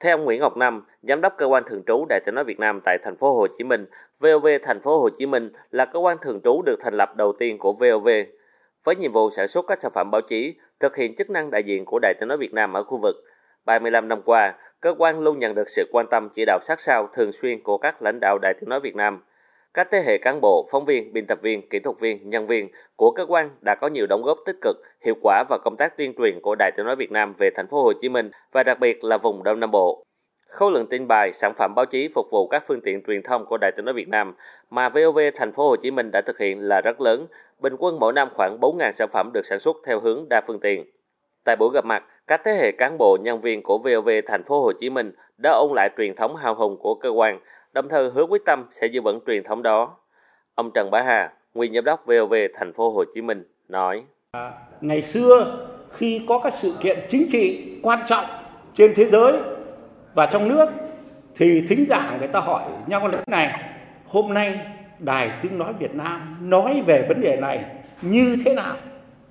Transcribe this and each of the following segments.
Theo ông Nguyễn Ngọc Năm, giám đốc cơ quan thường trú Đại tiếng nói Việt Nam tại thành phố Hồ Chí Minh, VOV thành phố Hồ Chí Minh là cơ quan thường trú được thành lập đầu tiên của VOV với nhiệm vụ sản xuất các sản phẩm báo chí, thực hiện chức năng đại diện của Đại tiếng nói Việt Nam ở khu vực. 35 năm qua, cơ quan luôn nhận được sự quan tâm chỉ đạo sát sao thường xuyên của các lãnh đạo Đại tiếng nói Việt Nam. Các thế hệ cán bộ, phóng viên, biên tập viên, kỹ thuật viên, nhân viên của cơ quan đã có nhiều đóng góp tích cực, hiệu quả vào công tác tuyên truyền của Đài Tiếng nói Việt Nam về thành phố Hồ Chí Minh và đặc biệt là vùng Đông Nam Bộ. Khối lượng tin bài, sản phẩm báo chí phục vụ các phương tiện truyền thông của Đài Tiếng nói Việt Nam mà VOV thành phố Hồ Chí Minh đã thực hiện là rất lớn, bình quân mỗi năm khoảng 4.000 sản phẩm được sản xuất theo hướng đa phương tiện. Tại buổi gặp mặt, các thế hệ cán bộ nhân viên của VOV thành phố Hồ Chí Minh đã ôn lại truyền thống hào hùng của cơ quan, đồng thời hứa quyết tâm sẽ giữ vững truyền thống đó. Ông Trần Bá Hà, nguyên giám đốc VOV thành phố Hồ Chí Minh nói: à, Ngày xưa khi có các sự kiện chính trị quan trọng trên thế giới và trong nước thì thính giả người ta hỏi nhau là thế này hôm nay đài tiếng nói Việt Nam nói về vấn đề này như thế nào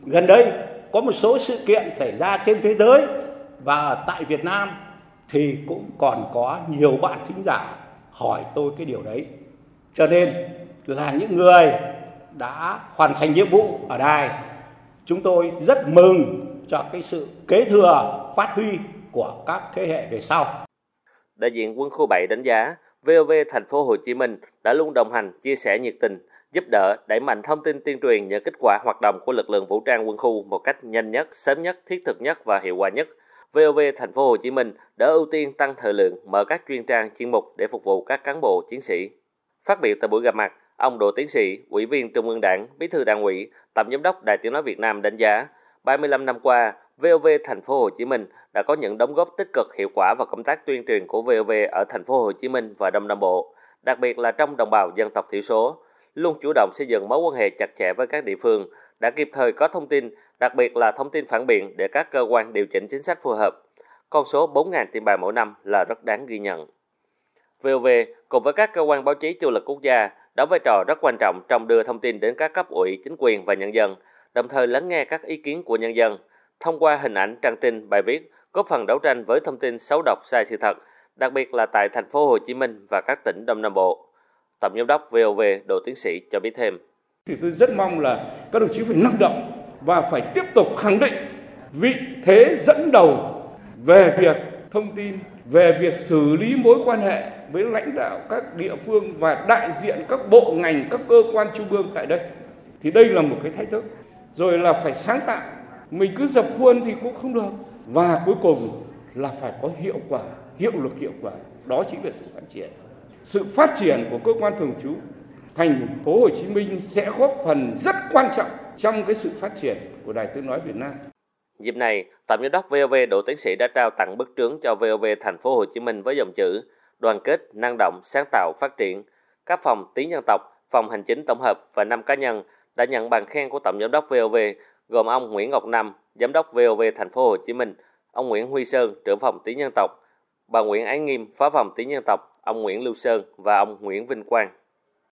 gần đây có một số sự kiện xảy ra trên thế giới và tại Việt Nam thì cũng còn có nhiều bạn thính giả hỏi tôi cái điều đấy. Cho nên là những người đã hoàn thành nhiệm vụ ở đài chúng tôi rất mừng cho cái sự kế thừa phát huy của các thế hệ về sau. Đại diện quân khu 7 đánh giá VOV thành phố Hồ Chí Minh đã luôn đồng hành, chia sẻ nhiệt tình, giúp đỡ, đẩy mạnh thông tin tuyên truyền những kết quả hoạt động của lực lượng vũ trang quân khu một cách nhanh nhất, sớm nhất, thiết thực nhất và hiệu quả nhất. VOV thành phố Hồ Chí Minh đã ưu tiên tăng thời lượng, mở các chuyên trang chuyên mục để phục vụ các cán bộ chiến sĩ. Phát biểu tại buổi gặp mặt, ông Đỗ Tiến sĩ, Ủy viên Trung ương Đảng, Bí thư Đảng ủy, Tổng giám đốc Đài Tiếng nói Việt Nam đánh giá, 35 năm qua, VOV thành phố Hồ Chí Minh đã có những đóng góp tích cực hiệu quả vào công tác tuyên truyền của VOV ở thành phố Hồ Chí Minh và Đông Nam Bộ, đặc biệt là trong đồng bào dân tộc thiểu số, luôn chủ động xây dựng mối quan hệ chặt chẽ với các địa phương, đã kịp thời có thông tin, đặc biệt là thông tin phản biện để các cơ quan điều chỉnh chính sách phù hợp. Con số 4.000 tin bài mỗi năm là rất đáng ghi nhận. VOV cùng với các cơ quan báo chí chủ lực quốc gia đóng vai trò rất quan trọng trong đưa thông tin đến các cấp ủy, chính quyền và nhân dân, đồng thời lắng nghe các ý kiến của nhân dân, thông qua hình ảnh, trang tin, bài viết, góp phần đấu tranh với thông tin xấu độc sai sự thật, đặc biệt là tại thành phố Hồ Chí Minh và các tỉnh Đông Nam Bộ. Tổng giám đốc VOV Đỗ Tiến sĩ cho biết thêm. Thì tôi rất mong là các đồng chí phải năng động và phải tiếp tục khẳng định vị thế dẫn đầu về việc thông tin, về việc xử lý mối quan hệ với lãnh đạo các địa phương và đại diện các bộ ngành, các cơ quan trung ương tại đây. Thì đây là một cái thách thức. Rồi là phải sáng tạo mình cứ dập khuôn thì cũng không được và cuối cùng là phải có hiệu quả hiệu lực hiệu quả đó chính là sự phát triển sự phát triển của cơ quan thường trú thành phố Hồ Chí Minh sẽ góp phần rất quan trọng trong cái sự phát triển của Đài Tiếng nói Việt Nam. Dịp này, Tổng giám đốc VOV Đỗ Tiến sĩ đã trao tặng bức trướng cho VOV thành phố Hồ Chí Minh với dòng chữ đoàn kết, năng động, sáng tạo, phát triển. Các phòng tiếng dân tộc, phòng hành chính tổng hợp và năm cá nhân đã nhận bằng khen của Tổng giám đốc VOV gồm ông Nguyễn Ngọc Năm, giám đốc VOV thành phố Hồ Chí Minh, ông Nguyễn Huy Sơn, trưởng phòng tiếng dân tộc, bà Nguyễn Ái Nghiêm, phó phòng tiếng nhân tộc, ông Nguyễn Lưu Sơn và ông Nguyễn Vinh Quang.